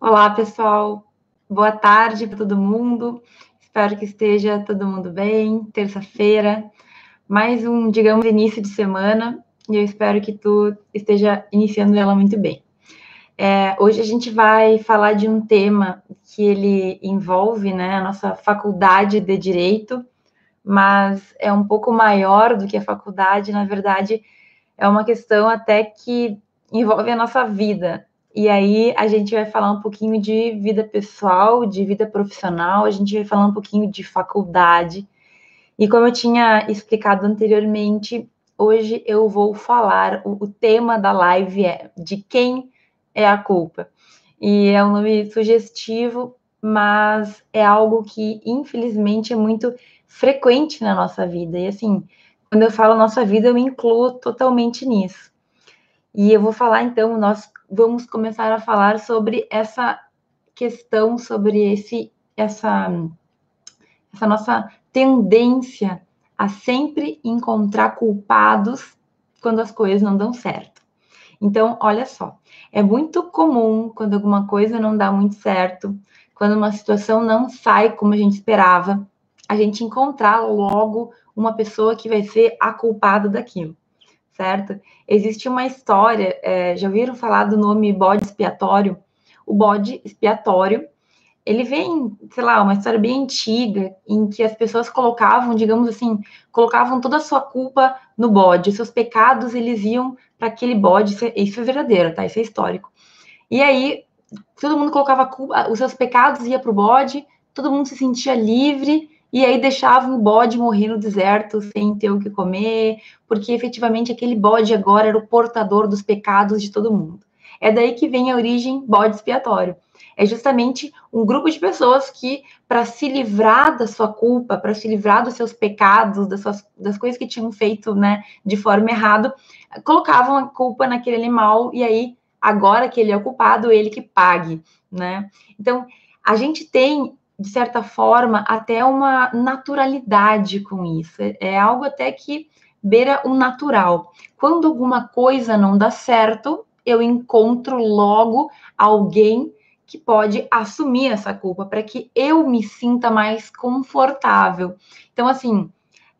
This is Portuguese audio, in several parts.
Olá, pessoal. Boa tarde para todo mundo. Espero que esteja todo mundo bem. Terça-feira, mais um, digamos, início de semana. E eu espero que tu esteja iniciando ela muito bem. É, hoje a gente vai falar de um tema que ele envolve né, a nossa faculdade de direito, mas é um pouco maior do que a faculdade. Na verdade, é uma questão até que envolve a nossa vida. E aí a gente vai falar um pouquinho de vida pessoal, de vida profissional, a gente vai falar um pouquinho de faculdade. E como eu tinha explicado anteriormente, hoje eu vou falar, o, o tema da live é de quem é a culpa. E é um nome sugestivo, mas é algo que infelizmente é muito frequente na nossa vida. E assim, quando eu falo nossa vida, eu me incluo totalmente nisso. E eu vou falar então, nós vamos começar a falar sobre essa questão, sobre esse essa essa nossa tendência a sempre encontrar culpados quando as coisas não dão certo. Então, olha só, é muito comum quando alguma coisa não dá muito certo, quando uma situação não sai como a gente esperava, a gente encontrar logo uma pessoa que vai ser a culpada daquilo certo? Existe uma história, é, já ouviram falar do nome bode expiatório? O bode expiatório, ele vem, sei lá, uma história bem antiga, em que as pessoas colocavam, digamos assim, colocavam toda a sua culpa no bode, seus pecados eles iam para aquele bode, isso é, isso é verdadeiro, tá? Isso é histórico. E aí, todo mundo colocava culpa, os seus pecados ia para o bode, todo mundo se sentia livre, e aí deixavam o bode morrer no deserto sem ter o que comer, porque efetivamente aquele bode agora era o portador dos pecados de todo mundo. É daí que vem a origem bode expiatório. É justamente um grupo de pessoas que, para se livrar da sua culpa, para se livrar dos seus pecados, das, suas, das coisas que tinham feito né, de forma errada, colocavam a culpa naquele animal e aí, agora que ele é o culpado, ele que pague. Né? Então, a gente tem de certa forma, até uma naturalidade com isso. É algo até que beira o natural. Quando alguma coisa não dá certo, eu encontro logo alguém que pode assumir essa culpa para que eu me sinta mais confortável. Então, assim,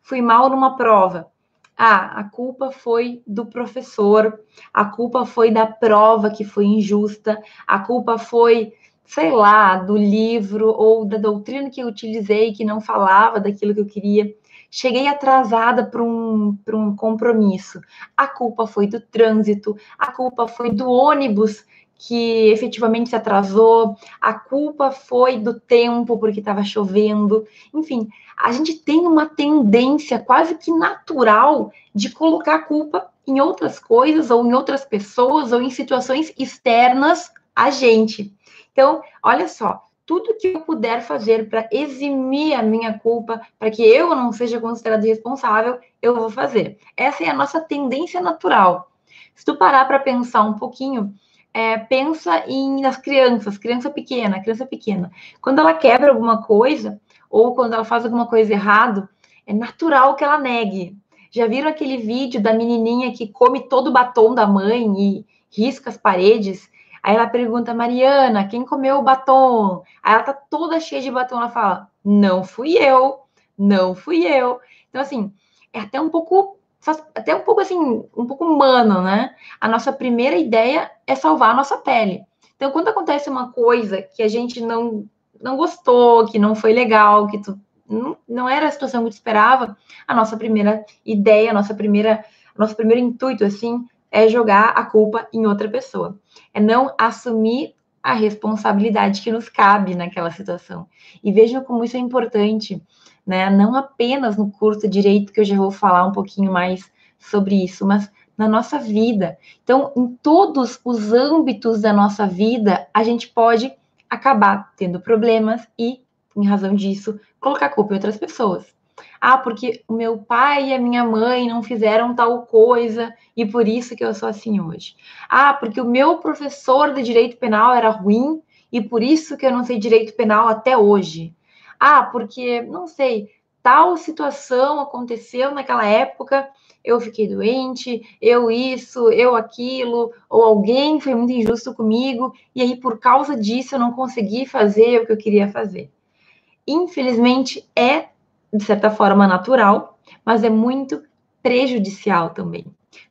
fui mal numa prova. Ah, a culpa foi do professor, a culpa foi da prova que foi injusta, a culpa foi sei lá, do livro ou da doutrina que eu utilizei que não falava daquilo que eu queria. Cheguei atrasada para um, um compromisso. A culpa foi do trânsito, a culpa foi do ônibus que efetivamente se atrasou, a culpa foi do tempo porque estava chovendo. Enfim, a gente tem uma tendência quase que natural de colocar a culpa em outras coisas, ou em outras pessoas, ou em situações externas a gente. Então, olha só, tudo que eu puder fazer para eximir a minha culpa, para que eu não seja considerado responsável, eu vou fazer. Essa é a nossa tendência natural. Se tu parar para pensar um pouquinho, é, pensa em nas crianças, criança pequena, criança pequena. Quando ela quebra alguma coisa, ou quando ela faz alguma coisa errado, é natural que ela negue. Já viram aquele vídeo da menininha que come todo o batom da mãe e risca as paredes? Aí ela pergunta, Mariana, quem comeu o batom? Aí ela tá toda cheia de batom, ela fala, não fui eu, não fui eu. Então, assim, é até um pouco, até um pouco assim, um pouco humano, né? A nossa primeira ideia é salvar a nossa pele. Então, quando acontece uma coisa que a gente não, não gostou, que não foi legal, que tu, não, não era a situação que tu esperava, a nossa primeira ideia, a nossa primeira, nosso primeiro intuito, assim, é jogar a culpa em outra pessoa. É não assumir a responsabilidade que nos cabe naquela situação. E vejam como isso é importante, né? Não apenas no curso de direito, que eu já vou falar um pouquinho mais sobre isso, mas na nossa vida. Então, em todos os âmbitos da nossa vida, a gente pode acabar tendo problemas e, em razão disso, colocar culpa em outras pessoas. Ah, porque o meu pai e a minha mãe não fizeram tal coisa e por isso que eu sou assim hoje. Ah, porque o meu professor de direito penal era ruim e por isso que eu não sei direito penal até hoje. Ah, porque, não sei, tal situação aconteceu naquela época eu fiquei doente, eu isso, eu aquilo, ou alguém foi muito injusto comigo, e aí por causa disso eu não consegui fazer o que eu queria fazer. Infelizmente, é, de certa forma, natural, mas é muito prejudicial também.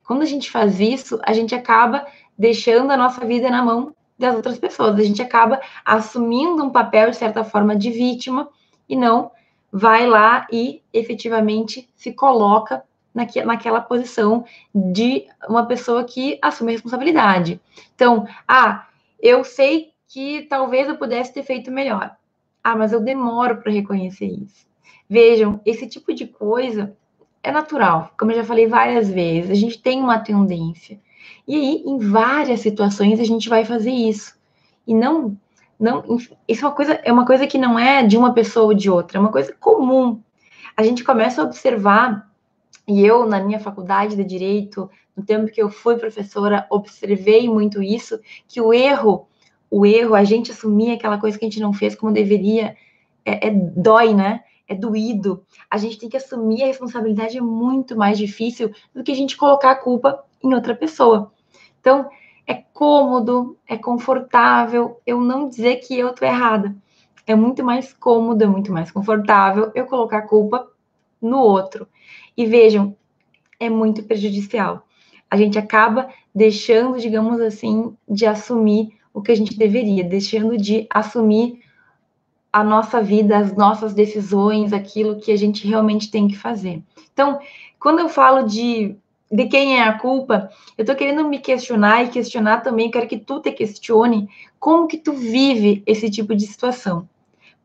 Quando a gente faz isso, a gente acaba deixando a nossa vida na mão das outras pessoas. A gente acaba assumindo um papel, de certa forma, de vítima e não vai lá e efetivamente se coloca naque, naquela posição de uma pessoa que assume a responsabilidade. Então, ah, eu sei que talvez eu pudesse ter feito melhor. Ah, mas eu demoro para reconhecer isso. Vejam, esse tipo de coisa é natural, como eu já falei várias vezes, a gente tem uma tendência. E aí, em várias situações, a gente vai fazer isso. E não, não, isso é uma coisa, é uma coisa que não é de uma pessoa ou de outra, é uma coisa comum. A gente começa a observar, e eu, na minha faculdade de Direito, no tempo que eu fui professora, observei muito isso, que o erro, o erro, a gente assumir aquela coisa que a gente não fez como deveria, é, é dói, né? É doído. A gente tem que assumir a responsabilidade é muito mais difícil do que a gente colocar a culpa em outra pessoa. Então, é cômodo, é confortável eu não dizer que eu tô errada. É muito mais cômodo, é muito mais confortável eu colocar a culpa no outro. E vejam, é muito prejudicial. A gente acaba deixando, digamos assim, de assumir o que a gente deveria, deixando de assumir a nossa vida, as nossas decisões, aquilo que a gente realmente tem que fazer. Então, quando eu falo de, de quem é a culpa, eu estou querendo me questionar e questionar também, quero que tu te questione como que tu vive esse tipo de situação.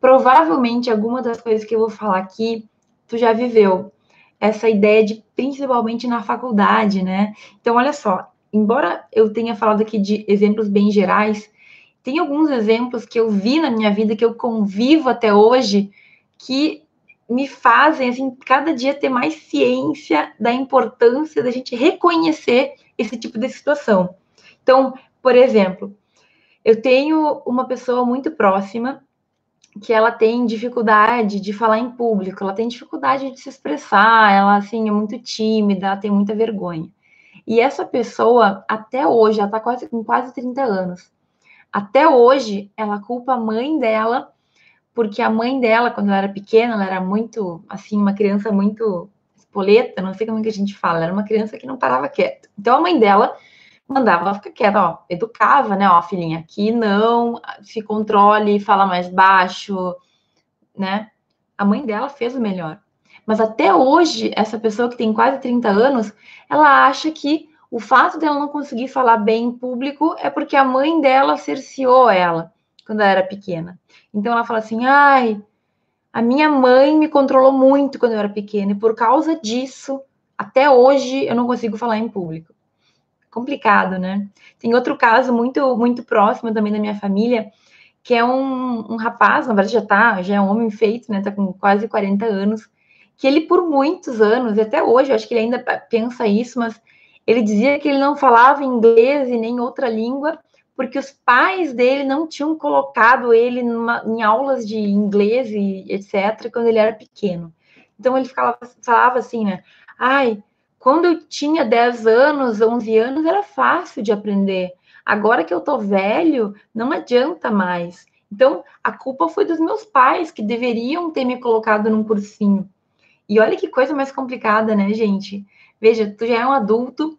Provavelmente alguma das coisas que eu vou falar aqui, tu já viveu. Essa ideia de, principalmente na faculdade, né? Então, olha só, embora eu tenha falado aqui de exemplos bem gerais, tem alguns exemplos que eu vi na minha vida, que eu convivo até hoje, que me fazem, assim, cada dia ter mais ciência da importância da gente reconhecer esse tipo de situação. Então, por exemplo, eu tenho uma pessoa muito próxima que ela tem dificuldade de falar em público, ela tem dificuldade de se expressar, ela assim é muito tímida, tem muita vergonha. E essa pessoa, até hoje, ela está quase com quase 30 anos. Até hoje, ela culpa a mãe dela, porque a mãe dela, quando ela era pequena, ela era muito, assim, uma criança muito espoleta, não sei como é que a gente fala, era uma criança que não parava quieta. Então, a mãe dela mandava ela ficar quieta, ó, educava, né, ó, filhinha, aqui não, se controle, fala mais baixo, né? A mãe dela fez o melhor. Mas até hoje, essa pessoa que tem quase 30 anos, ela acha que o fato dela não conseguir falar bem em público é porque a mãe dela cerceou ela quando ela era pequena. Então ela fala assim: ai, a minha mãe me controlou muito quando eu era pequena, e por causa disso, até hoje eu não consigo falar em público. Complicado, né? Tem outro caso muito, muito próximo também da minha família, que é um, um rapaz, na verdade já tá, já é um homem feito, né? Tá com quase 40 anos, que ele por muitos anos, e até hoje, eu acho que ele ainda pensa isso, mas ele dizia que ele não falava inglês e nem outra língua, porque os pais dele não tinham colocado ele numa, em aulas de inglês e etc., quando ele era pequeno. Então ele ficava, falava assim, né? Ai, quando eu tinha 10 anos, 11 anos, era fácil de aprender. Agora que eu tô velho, não adianta mais. Então, a culpa foi dos meus pais, que deveriam ter me colocado num cursinho. E olha que coisa mais complicada, né, gente? Veja, tu já é um adulto,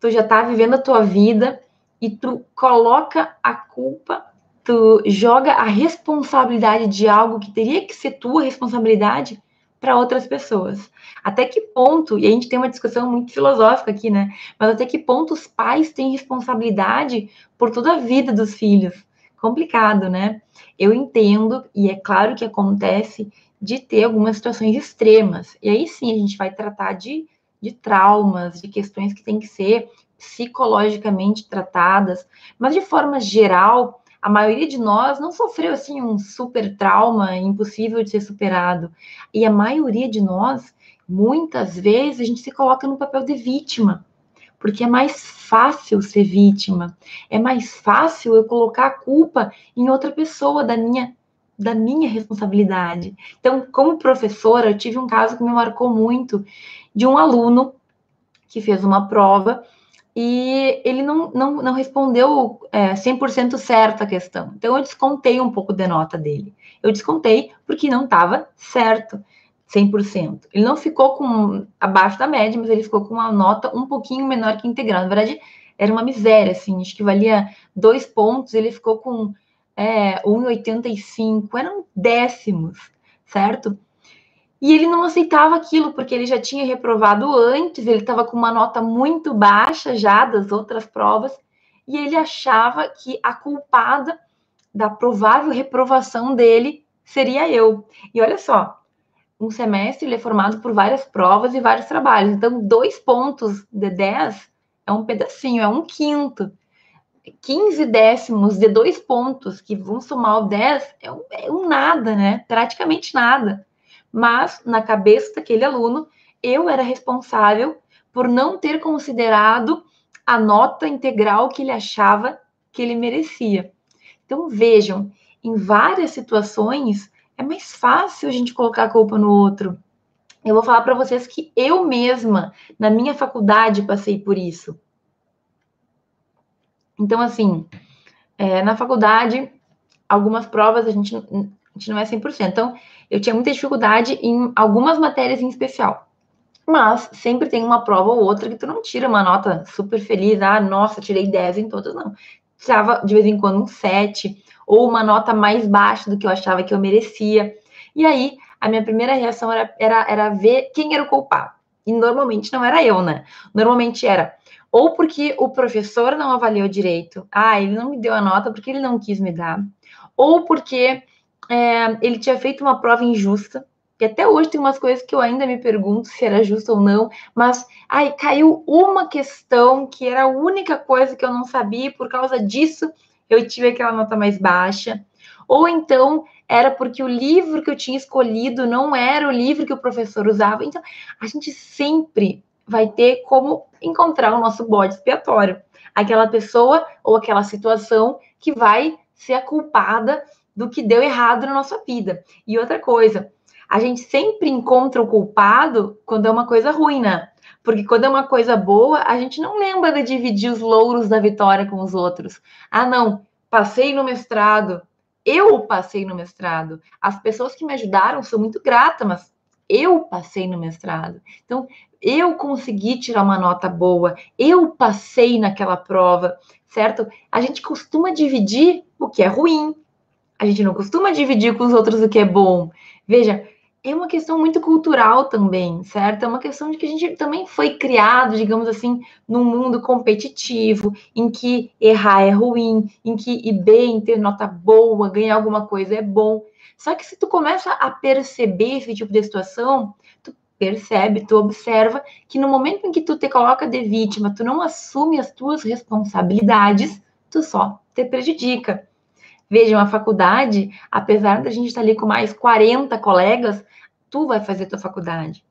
tu já tá vivendo a tua vida e tu coloca a culpa, tu joga a responsabilidade de algo que teria que ser tua responsabilidade para outras pessoas. Até que ponto, e a gente tem uma discussão muito filosófica aqui, né? Mas até que ponto os pais têm responsabilidade por toda a vida dos filhos? Complicado, né? Eu entendo, e é claro que acontece, de ter algumas situações extremas. E aí sim a gente vai tratar de de traumas, de questões que têm que ser psicologicamente tratadas, mas de forma geral, a maioria de nós não sofreu assim um super trauma impossível de ser superado. E a maioria de nós, muitas vezes, a gente se coloca no papel de vítima, porque é mais fácil ser vítima, é mais fácil eu colocar a culpa em outra pessoa da minha da minha responsabilidade. Então, como professora, eu tive um caso que me marcou muito de um aluno que fez uma prova e ele não, não, não respondeu é, 100% certo a questão. Então, eu descontei um pouco da nota dele. Eu descontei porque não estava certo. 100%. Ele não ficou com abaixo da média, mas ele ficou com uma nota um pouquinho menor que integral. Na verdade, era uma miséria, assim, acho que valia dois pontos, ele ficou com é, 1,85, eram décimos, certo? E ele não aceitava aquilo, porque ele já tinha reprovado antes, ele estava com uma nota muito baixa já das outras provas, e ele achava que a culpada da provável reprovação dele seria eu. E olha só, um semestre ele é formado por várias provas e vários trabalhos. Então, dois pontos de 10 é um pedacinho, é um quinto. 15 décimos de dois pontos que vão somar ao 10 é um, é um nada, né? Praticamente nada. Mas, na cabeça daquele aluno, eu era responsável por não ter considerado a nota integral que ele achava que ele merecia. Então, vejam, em várias situações, é mais fácil a gente colocar a culpa no outro. Eu vou falar para vocês que eu mesma, na minha faculdade, passei por isso. Então, assim, é, na faculdade, algumas provas a gente, gente não é 100%. Então, eu tinha muita dificuldade em algumas matérias em especial. Mas sempre tem uma prova ou outra que tu não tira uma nota super feliz. Ah, nossa, tirei 10 em todas, não. Tirava de vez em quando um 7 ou uma nota mais baixa do que eu achava que eu merecia. E aí, a minha primeira reação era, era, era ver quem era o culpado. E normalmente não era eu, né? Normalmente era ou porque o professor não avaliou direito, ah, ele não me deu a nota porque ele não quis me dar, ou porque é, ele tinha feito uma prova injusta, e até hoje tem umas coisas que eu ainda me pergunto se era justo ou não, mas ai, caiu uma questão que era a única coisa que eu não sabia, e por causa disso eu tive aquela nota mais baixa. Ou então era porque o livro que eu tinha escolhido não era o livro que o professor usava. Então, a gente sempre vai ter como encontrar o nosso bode expiatório. Aquela pessoa ou aquela situação que vai ser a culpada do que deu errado na nossa vida. E outra coisa, a gente sempre encontra o culpado quando é uma coisa ruim, né? Porque quando é uma coisa boa, a gente não lembra de dividir os louros da vitória com os outros. Ah, não, passei no mestrado. Eu passei no mestrado. As pessoas que me ajudaram são muito gratas, mas eu passei no mestrado. Então, eu consegui tirar uma nota boa, eu passei naquela prova, certo? A gente costuma dividir o que é ruim, a gente não costuma dividir com os outros o que é bom. Veja, é uma questão muito cultural também, certo? É uma questão de que a gente também foi criado, digamos assim, num mundo competitivo, em que errar é ruim, em que ir bem, ter nota boa, ganhar alguma coisa é bom. Só que se tu começa a perceber esse tipo de situação, tu percebe, tu observa que no momento em que tu te coloca de vítima, tu não assume as tuas responsabilidades, tu só te prejudica. Vejam, a faculdade, apesar da gente estar ali com mais 40 colegas, tu vai fazer tua faculdade.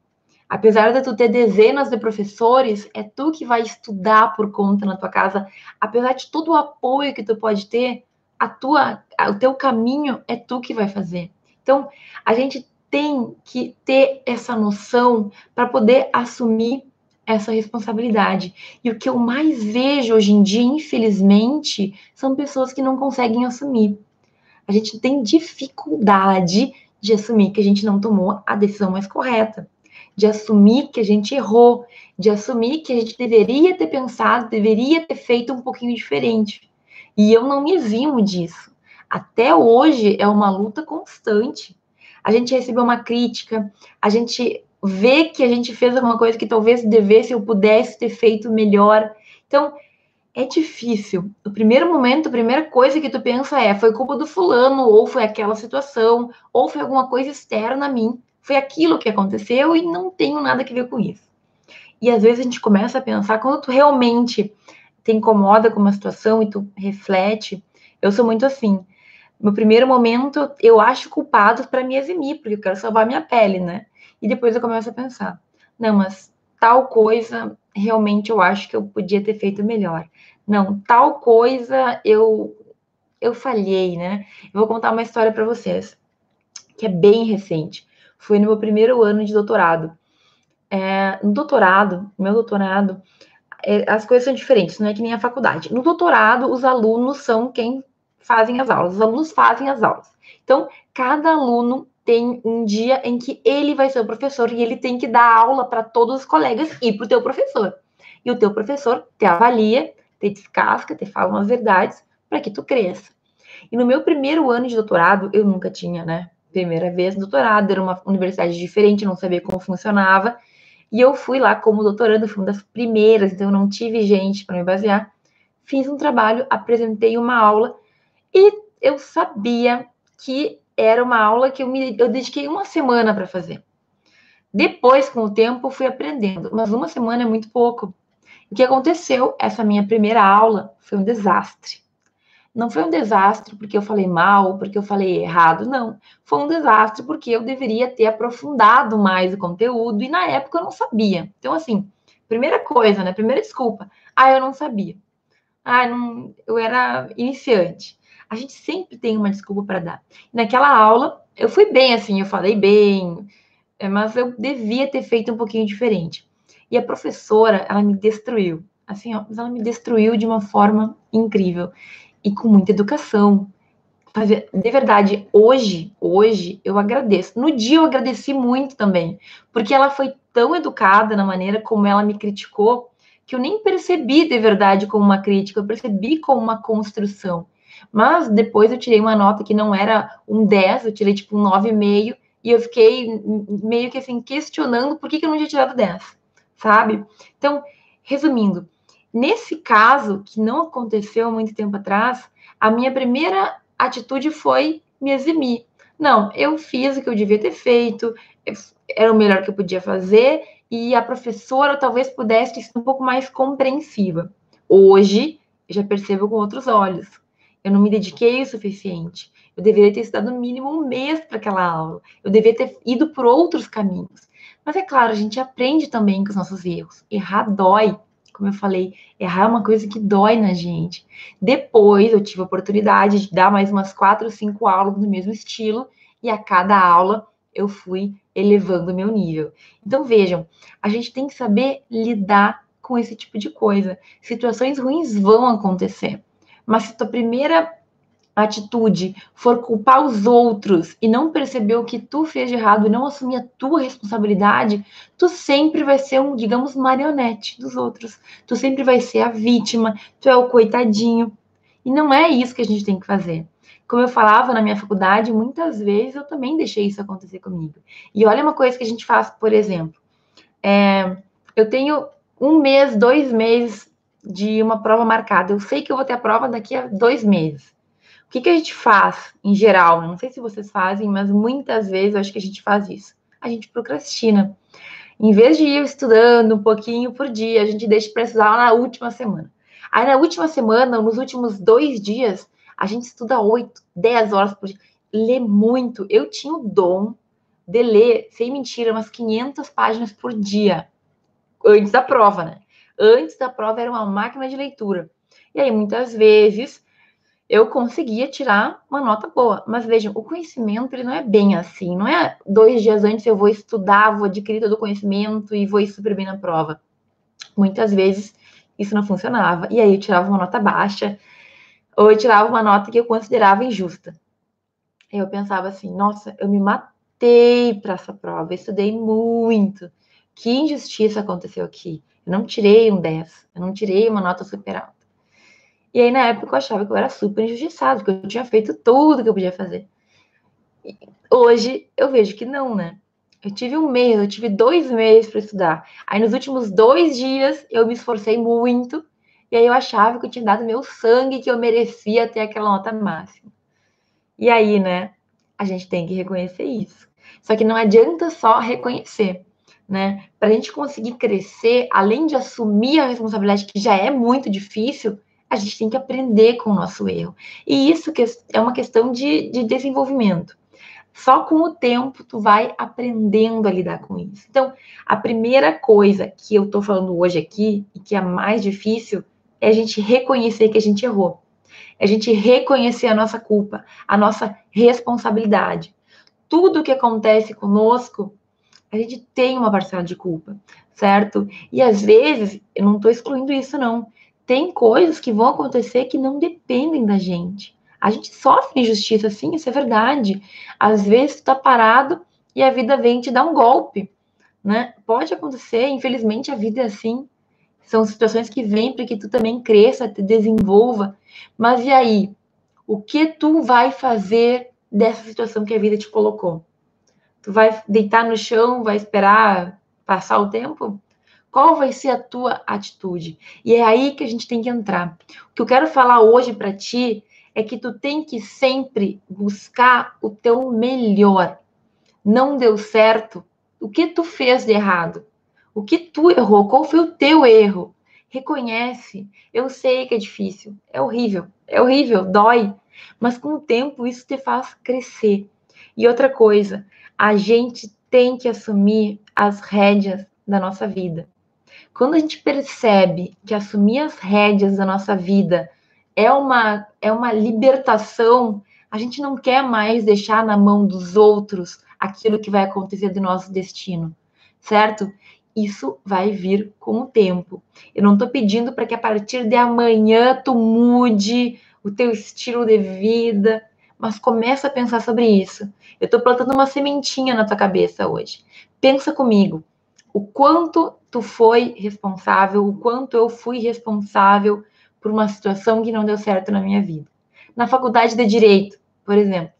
Apesar de tu ter dezenas de professores, é tu que vai estudar por conta na tua casa. Apesar de todo o apoio que tu pode ter, a tua, o teu caminho é tu que vai fazer. Então, a gente tem que ter essa noção para poder assumir essa responsabilidade. E o que eu mais vejo hoje em dia, infelizmente, são pessoas que não conseguem assumir. A gente tem dificuldade de assumir que a gente não tomou a decisão mais correta, de assumir que a gente errou, de assumir que a gente deveria ter pensado, deveria ter feito um pouquinho diferente. E eu não me eximo disso. Até hoje é uma luta constante a gente recebeu uma crítica, a gente vê que a gente fez alguma coisa que talvez devesse ou pudesse ter feito melhor. Então, é difícil. O primeiro momento, a primeira coisa que tu pensa é: foi culpa do fulano, ou foi aquela situação, ou foi alguma coisa externa a mim. Foi aquilo que aconteceu e não tenho nada a ver com isso. E às vezes a gente começa a pensar, quando tu realmente te incomoda com uma situação e tu reflete, eu sou muito assim no primeiro momento, eu acho culpado para me eximir, porque eu quero salvar minha pele, né? E depois eu começo a pensar, não, mas tal coisa realmente eu acho que eu podia ter feito melhor. Não, tal coisa eu eu falhei, né? Eu vou contar uma história para vocês, que é bem recente. Foi no meu primeiro ano de doutorado. é, no doutorado, meu doutorado, é, as coisas são diferentes, não é que nem a faculdade. No doutorado, os alunos são quem fazem as aulas, os alunos fazem as aulas. Então, cada aluno tem um dia em que ele vai ser o professor e ele tem que dar aula para todos os colegas e para o teu professor. E o teu professor te avalia, te descasca, te fala umas verdades para que tu cresça. E no meu primeiro ano de doutorado, eu nunca tinha, né? Primeira vez doutorado, era uma universidade diferente, não sabia como funcionava. E eu fui lá como doutorando, fui uma das primeiras, então eu não tive gente para me basear. Fiz um trabalho, apresentei uma aula e eu sabia que era uma aula que eu, me, eu dediquei uma semana para fazer. Depois, com o tempo, fui aprendendo, mas uma semana é muito pouco. O que aconteceu? Essa minha primeira aula foi um desastre. Não foi um desastre porque eu falei mal, porque eu falei errado, não. Foi um desastre porque eu deveria ter aprofundado mais o conteúdo e na época eu não sabia. Então, assim, primeira coisa, né? Primeira desculpa. Ah, eu não sabia. Ah, não, eu era iniciante a gente sempre tem uma desculpa para dar. Naquela aula, eu fui bem assim, eu falei bem, é, mas eu devia ter feito um pouquinho diferente. E a professora, ela me destruiu. Assim, ó, ela me destruiu de uma forma incrível e com muita educação. De verdade, hoje, hoje eu agradeço. No dia eu agradeci muito também, porque ela foi tão educada na maneira como ela me criticou, que eu nem percebi de verdade como uma crítica, eu percebi como uma construção. Mas depois eu tirei uma nota que não era um 10, eu tirei tipo um 9,5, e eu fiquei meio que assim questionando por que, que eu não tinha tirado 10, sabe? Então, resumindo, nesse caso, que não aconteceu há muito tempo atrás, a minha primeira atitude foi me eximir. Não, eu fiz o que eu devia ter feito, era o melhor que eu podia fazer, e a professora talvez pudesse ser um pouco mais compreensiva. Hoje, eu já percebo com outros olhos. Eu não me dediquei o suficiente. Eu deveria ter estudado no mínimo um mês para aquela aula. Eu deveria ter ido por outros caminhos. Mas é claro, a gente aprende também com os nossos erros. Errar dói. Como eu falei, errar é uma coisa que dói na gente. Depois eu tive a oportunidade de dar mais umas quatro ou cinco aulas no mesmo estilo, e a cada aula eu fui elevando o meu nível. Então vejam, a gente tem que saber lidar com esse tipo de coisa. Situações ruins vão acontecer. Mas se tua primeira atitude for culpar os outros e não perceber o que tu fez de errado e não assumir a tua responsabilidade, tu sempre vai ser um, digamos, marionete dos outros. Tu sempre vai ser a vítima, tu é o coitadinho. E não é isso que a gente tem que fazer. Como eu falava na minha faculdade, muitas vezes eu também deixei isso acontecer comigo. E olha uma coisa que a gente faz, por exemplo. É, eu tenho um mês, dois meses de uma prova marcada. Eu sei que eu vou ter a prova daqui a dois meses. O que, que a gente faz em geral? Não sei se vocês fazem, mas muitas vezes eu acho que a gente faz isso. A gente procrastina. Em vez de ir estudando um pouquinho por dia, a gente deixa para estudar na última semana. Aí na última semana, nos últimos dois dias, a gente estuda oito, dez horas por dia. Lê muito. Eu tinha o dom de ler, sem mentira, umas 500 páginas por dia. Antes da prova, né? Antes da prova era uma máquina de leitura. E aí, muitas vezes, eu conseguia tirar uma nota boa. Mas vejam, o conhecimento ele não é bem assim. Não é dois dias antes eu vou estudar, vou adquirir todo o conhecimento e vou ir super bem na prova. Muitas vezes isso não funcionava. E aí eu tirava uma nota baixa, ou eu tirava uma nota que eu considerava injusta. Eu pensava assim, nossa, eu me matei para essa prova, eu estudei muito. Que injustiça aconteceu aqui. Eu não tirei um 10, eu não tirei uma nota super alta. E aí, na época, eu achava que eu era super injustiçado, que eu tinha feito tudo que eu podia fazer. E hoje, eu vejo que não, né? Eu tive um mês, eu tive dois meses para estudar. Aí, nos últimos dois dias, eu me esforcei muito. E aí, eu achava que eu tinha dado meu sangue, que eu merecia ter aquela nota máxima. E aí, né? A gente tem que reconhecer isso. Só que não adianta só reconhecer né? Para a gente conseguir crescer, além de assumir a responsabilidade, que já é muito difícil, a gente tem que aprender com o nosso erro. E isso é uma questão de, de desenvolvimento. Só com o tempo tu vai aprendendo a lidar com isso. Então, a primeira coisa que eu tô falando hoje aqui, e que é a mais difícil, é a gente reconhecer que a gente errou. É a gente reconhecer a nossa culpa, a nossa responsabilidade. Tudo que acontece conosco A gente tem uma parcela de culpa, certo? E às vezes, eu não estou excluindo isso, não. Tem coisas que vão acontecer que não dependem da gente. A gente sofre injustiça, sim, isso é verdade. Às vezes tu tá parado e a vida vem te dar um golpe, né? Pode acontecer, infelizmente a vida é assim. São situações que vêm para que tu também cresça, te desenvolva. Mas e aí? O que tu vai fazer dessa situação que a vida te colocou? Tu vai deitar no chão, vai esperar passar o tempo? Qual vai ser a tua atitude? E é aí que a gente tem que entrar. O que eu quero falar hoje para ti é que tu tem que sempre buscar o teu melhor. Não deu certo? O que tu fez de errado? O que tu errou? Qual foi o teu erro? Reconhece. Eu sei que é difícil, é horrível, é horrível, dói, mas com o tempo isso te faz crescer. E outra coisa, a gente tem que assumir as rédeas da nossa vida. Quando a gente percebe que assumir as rédeas da nossa vida é uma, é uma libertação. A gente não quer mais deixar na mão dos outros aquilo que vai acontecer do nosso destino, certo? Isso vai vir com o tempo. Eu não estou pedindo para que a partir de amanhã tu mude o teu estilo de vida, mas começa a pensar sobre isso. Eu estou plantando uma sementinha na tua cabeça hoje. Pensa comigo, o quanto tu foi responsável, o quanto eu fui responsável por uma situação que não deu certo na minha vida. Na faculdade de direito, por exemplo,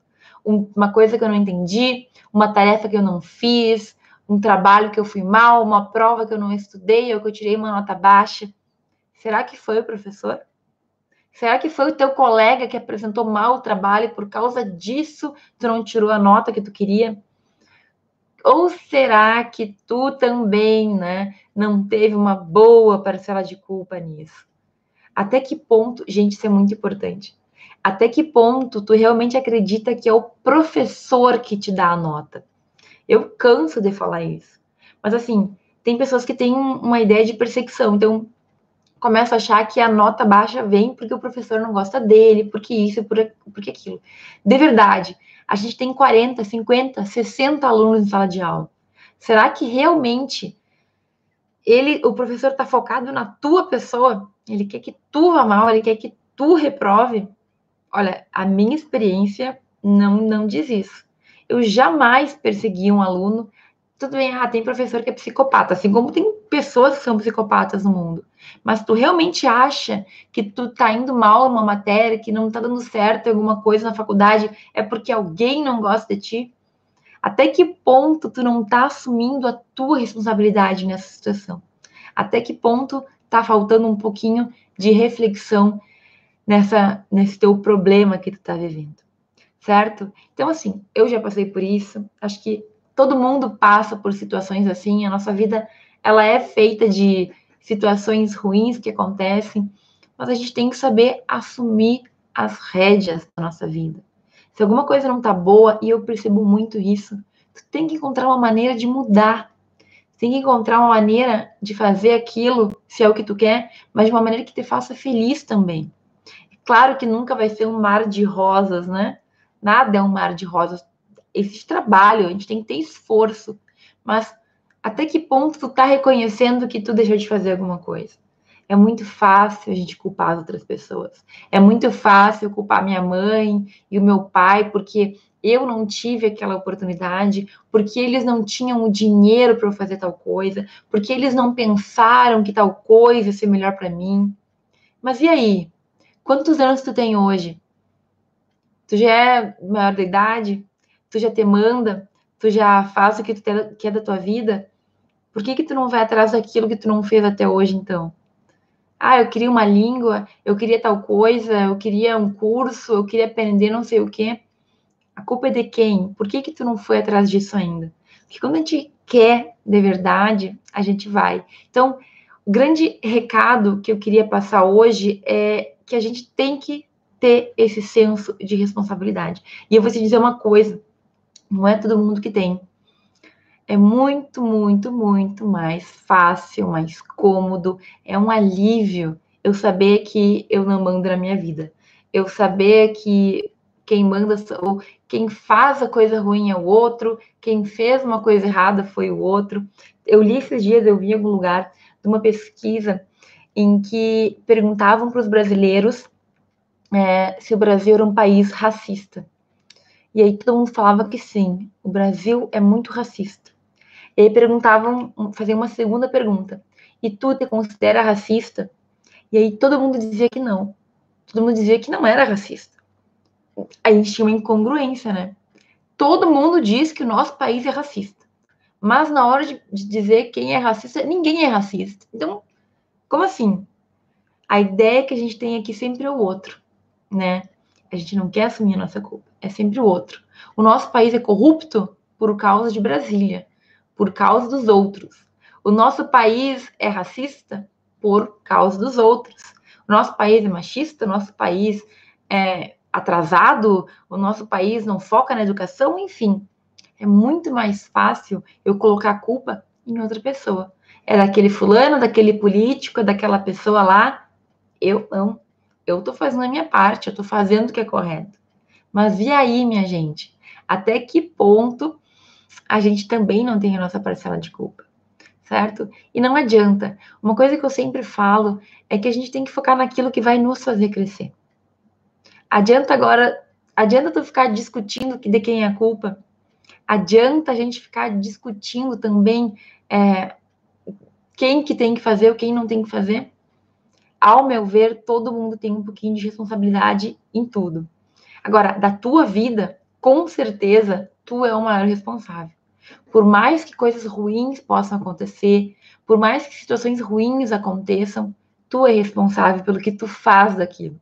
um, uma coisa que eu não entendi, uma tarefa que eu não fiz, um trabalho que eu fui mal, uma prova que eu não estudei ou que eu tirei uma nota baixa. Será que foi o professor? Será que foi o teu colega que apresentou mal o trabalho e por causa disso tu não tirou a nota que tu queria? Ou será que tu também, né, não teve uma boa parcela de culpa nisso? Até que ponto, gente, isso é muito importante. Até que ponto tu realmente acredita que é o professor que te dá a nota? Eu canso de falar isso. Mas assim, tem pessoas que têm uma ideia de perseguição, então começa a achar que a nota baixa vem porque o professor não gosta dele, porque isso, porque aquilo. De verdade, a gente tem 40, 50, 60 alunos em sala de aula. Será que realmente ele, o professor está focado na tua pessoa? Ele quer que tu vá mal, ele quer que tu reprove. Olha, a minha experiência não, não diz isso. Eu jamais persegui um aluno. Tudo bem, ah, tem professor que é psicopata, assim como tem pessoas que são psicopatas no mundo. Mas tu realmente acha que tu tá indo mal numa matéria, que não tá dando certo alguma coisa na faculdade, é porque alguém não gosta de ti? Até que ponto tu não tá assumindo a tua responsabilidade nessa situação? Até que ponto tá faltando um pouquinho de reflexão nessa nesse teu problema que tu tá vivendo, certo? Então assim, eu já passei por isso, acho que todo mundo passa por situações assim, a nossa vida ela é feita de situações ruins que acontecem, mas a gente tem que saber assumir as rédeas da nossa vida. Se alguma coisa não tá boa, e eu percebo muito isso, tu tem que encontrar uma maneira de mudar tem que encontrar uma maneira de fazer aquilo, se é o que tu quer, mas de uma maneira que te faça feliz também. Claro que nunca vai ser um mar de rosas, né? Nada é um mar de rosas. Existe trabalho, a gente tem que ter esforço. Mas até que ponto tu tá reconhecendo que tu deixou de fazer alguma coisa? É muito fácil a gente culpar as outras pessoas. É muito fácil culpar minha mãe e o meu pai, porque eu não tive aquela oportunidade, porque eles não tinham o dinheiro para fazer tal coisa, porque eles não pensaram que tal coisa ia ser melhor para mim. Mas e aí? Quantos anos tu tem hoje? Tu já é maior de idade? Tu já te manda? Tu já faz o que tu quer da tua vida? Por que que tu não vai atrás daquilo que tu não fez até hoje, então? Ah, eu queria uma língua, eu queria tal coisa, eu queria um curso, eu queria aprender não sei o quê. A culpa é de quem? Por que que tu não foi atrás disso ainda? Porque quando a gente quer de verdade, a gente vai. Então, o grande recado que eu queria passar hoje é que a gente tem que ter esse senso de responsabilidade. E eu vou te dizer uma coisa: não é todo mundo que tem. É muito, muito, muito mais fácil, mais cômodo, é um alívio eu saber que eu não mando na minha vida. Eu saber que quem manda ou quem faz a coisa ruim é o outro, quem fez uma coisa errada foi o outro. Eu li esses dias, eu vi em algum lugar de uma pesquisa em que perguntavam para os brasileiros é, se o Brasil era um país racista. E aí todo mundo falava que sim, o Brasil é muito racista. E aí perguntavam, faziam uma segunda pergunta: e tu te considera racista? E aí todo mundo dizia que não. Todo mundo dizia que não era racista. A gente tinha uma incongruência, né? Todo mundo diz que o nosso país é racista. Mas na hora de, de dizer quem é racista, ninguém é racista. Então, como assim? A ideia que a gente tem aqui sempre é o outro, né? A gente não quer assumir a nossa culpa, é sempre o outro. O nosso país é corrupto por causa de Brasília, por causa dos outros. O nosso país é racista por causa dos outros. O nosso país é machista, o nosso país é atrasado, o nosso país não foca na educação, enfim. É muito mais fácil eu colocar a culpa em outra pessoa. É daquele fulano, daquele político, daquela pessoa lá. Eu não. Eu tô fazendo a minha parte, eu tô fazendo o que é correto. Mas e aí, minha gente? Até que ponto a gente também não tem a nossa parcela de culpa? Certo? E não adianta. Uma coisa que eu sempre falo é que a gente tem que focar naquilo que vai nos fazer crescer. Adianta agora, adianta tu ficar discutindo de quem é a culpa? Adianta a gente ficar discutindo também é, quem que tem que fazer, ou quem não tem que fazer? Ao meu ver, todo mundo tem um pouquinho de responsabilidade em tudo. Agora, da tua vida, com certeza, tu é o maior responsável. Por mais que coisas ruins possam acontecer, por mais que situações ruins aconteçam, tu é responsável pelo que tu faz daquilo.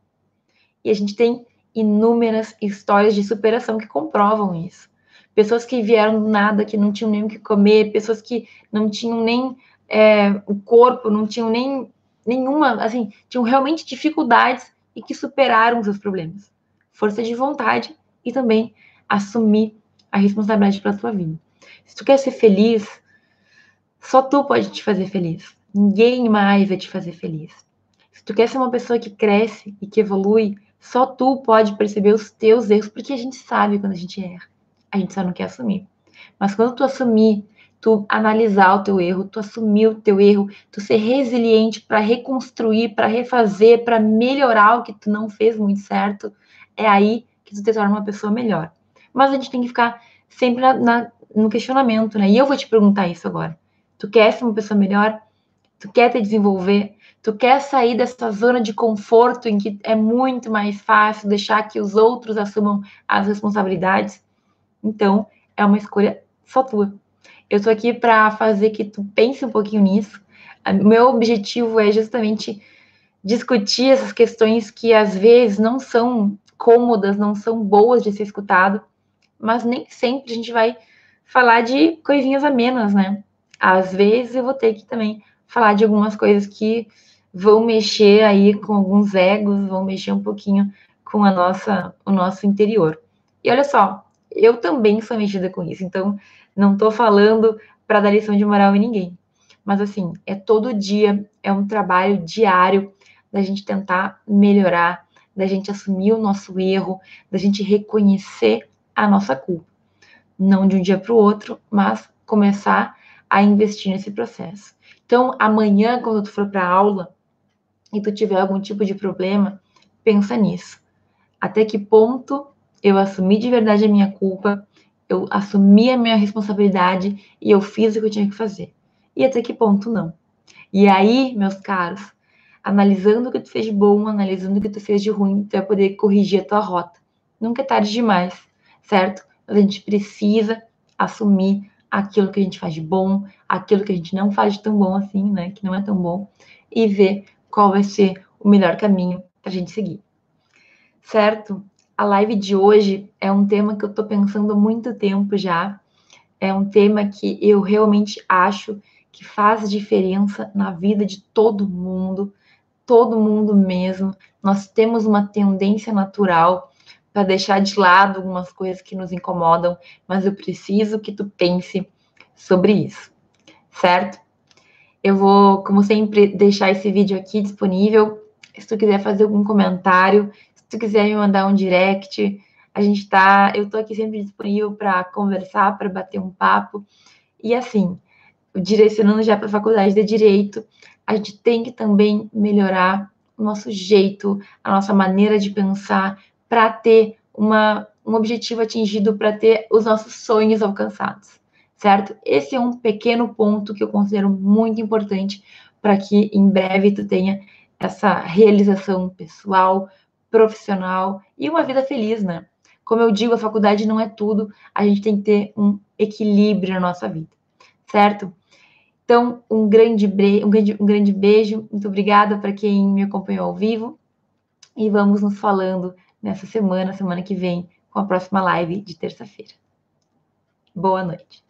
E a gente tem inúmeras histórias de superação que comprovam isso. Pessoas que vieram do nada, que não tinham nem o que comer, pessoas que não tinham nem é, o corpo, não tinham nem nenhuma, assim, tinham realmente dificuldades e que superaram seus problemas. Força de vontade e também assumir a responsabilidade pela tua vida. Se tu quer ser feliz, só tu pode te fazer feliz. Ninguém mais vai te fazer feliz. Se tu quer ser uma pessoa que cresce e que evolui, só tu pode perceber os teus erros, porque a gente sabe quando a gente erra. A gente só não quer assumir. Mas quando tu assumir tu analisar o teu erro, tu assumir o teu erro, tu ser resiliente para reconstruir, para refazer, para melhorar o que tu não fez muito certo, é aí que tu te torna uma pessoa melhor. Mas a gente tem que ficar sempre na, na, no questionamento, né? E eu vou te perguntar isso agora. Tu quer ser uma pessoa melhor? Tu quer te desenvolver? Tu quer sair dessa zona de conforto em que é muito mais fácil deixar que os outros assumam as responsabilidades? Então, é uma escolha só tua. Eu tô aqui para fazer que tu pense um pouquinho nisso. Meu objetivo é justamente discutir essas questões que às vezes não são cômodas, não são boas de ser escutado, mas nem sempre a gente vai falar de coisinhas amenas, né? Às vezes eu vou ter que também falar de algumas coisas que vão mexer aí com alguns egos, vão mexer um pouquinho com a nossa, o nosso interior. E olha só, eu também sou mexida com isso, então não estou falando para dar lição de moral em ninguém. Mas assim, é todo dia, é um trabalho diário da gente tentar melhorar, da gente assumir o nosso erro, da gente reconhecer a nossa culpa. Não de um dia para o outro, mas começar a investir nesse processo. Então, amanhã, quando tu for para aula e tu tiver algum tipo de problema, pensa nisso. Até que ponto eu assumi de verdade a minha culpa eu assumi a minha responsabilidade e eu fiz o que eu tinha que fazer. E até que ponto não. E aí, meus caros, analisando o que tu fez de bom, analisando o que tu fez de ruim, tu vai poder corrigir a tua rota. Nunca é tarde demais, certo? A gente precisa assumir aquilo que a gente faz de bom, aquilo que a gente não faz de tão bom assim, né? Que não é tão bom, e ver qual vai ser o melhor caminho para a gente seguir. Certo? A live de hoje é um tema que eu estou pensando há muito tempo já. É um tema que eu realmente acho que faz diferença na vida de todo mundo, todo mundo mesmo. Nós temos uma tendência natural para deixar de lado algumas coisas que nos incomodam, mas eu preciso que tu pense sobre isso, certo? Eu vou, como sempre, deixar esse vídeo aqui disponível. Se tu quiser fazer algum comentário, se quiser me mandar um direct, A gente tá, eu tô aqui sempre disponível para conversar, para bater um papo. E assim, direcionando já para a faculdade de direito, a gente tem que também melhorar o nosso jeito, a nossa maneira de pensar para ter uma, um objetivo atingido, para ter os nossos sonhos alcançados, certo? Esse é um pequeno ponto que eu considero muito importante para que em breve tu tenha essa realização pessoal, profissional e uma vida feliz, né? Como eu digo, a faculdade não é tudo, a gente tem que ter um equilíbrio na nossa vida, certo? Então, um grande, um grande, um grande beijo, muito obrigada para quem me acompanhou ao vivo e vamos nos falando nessa semana, semana que vem, com a próxima live de terça-feira. Boa noite.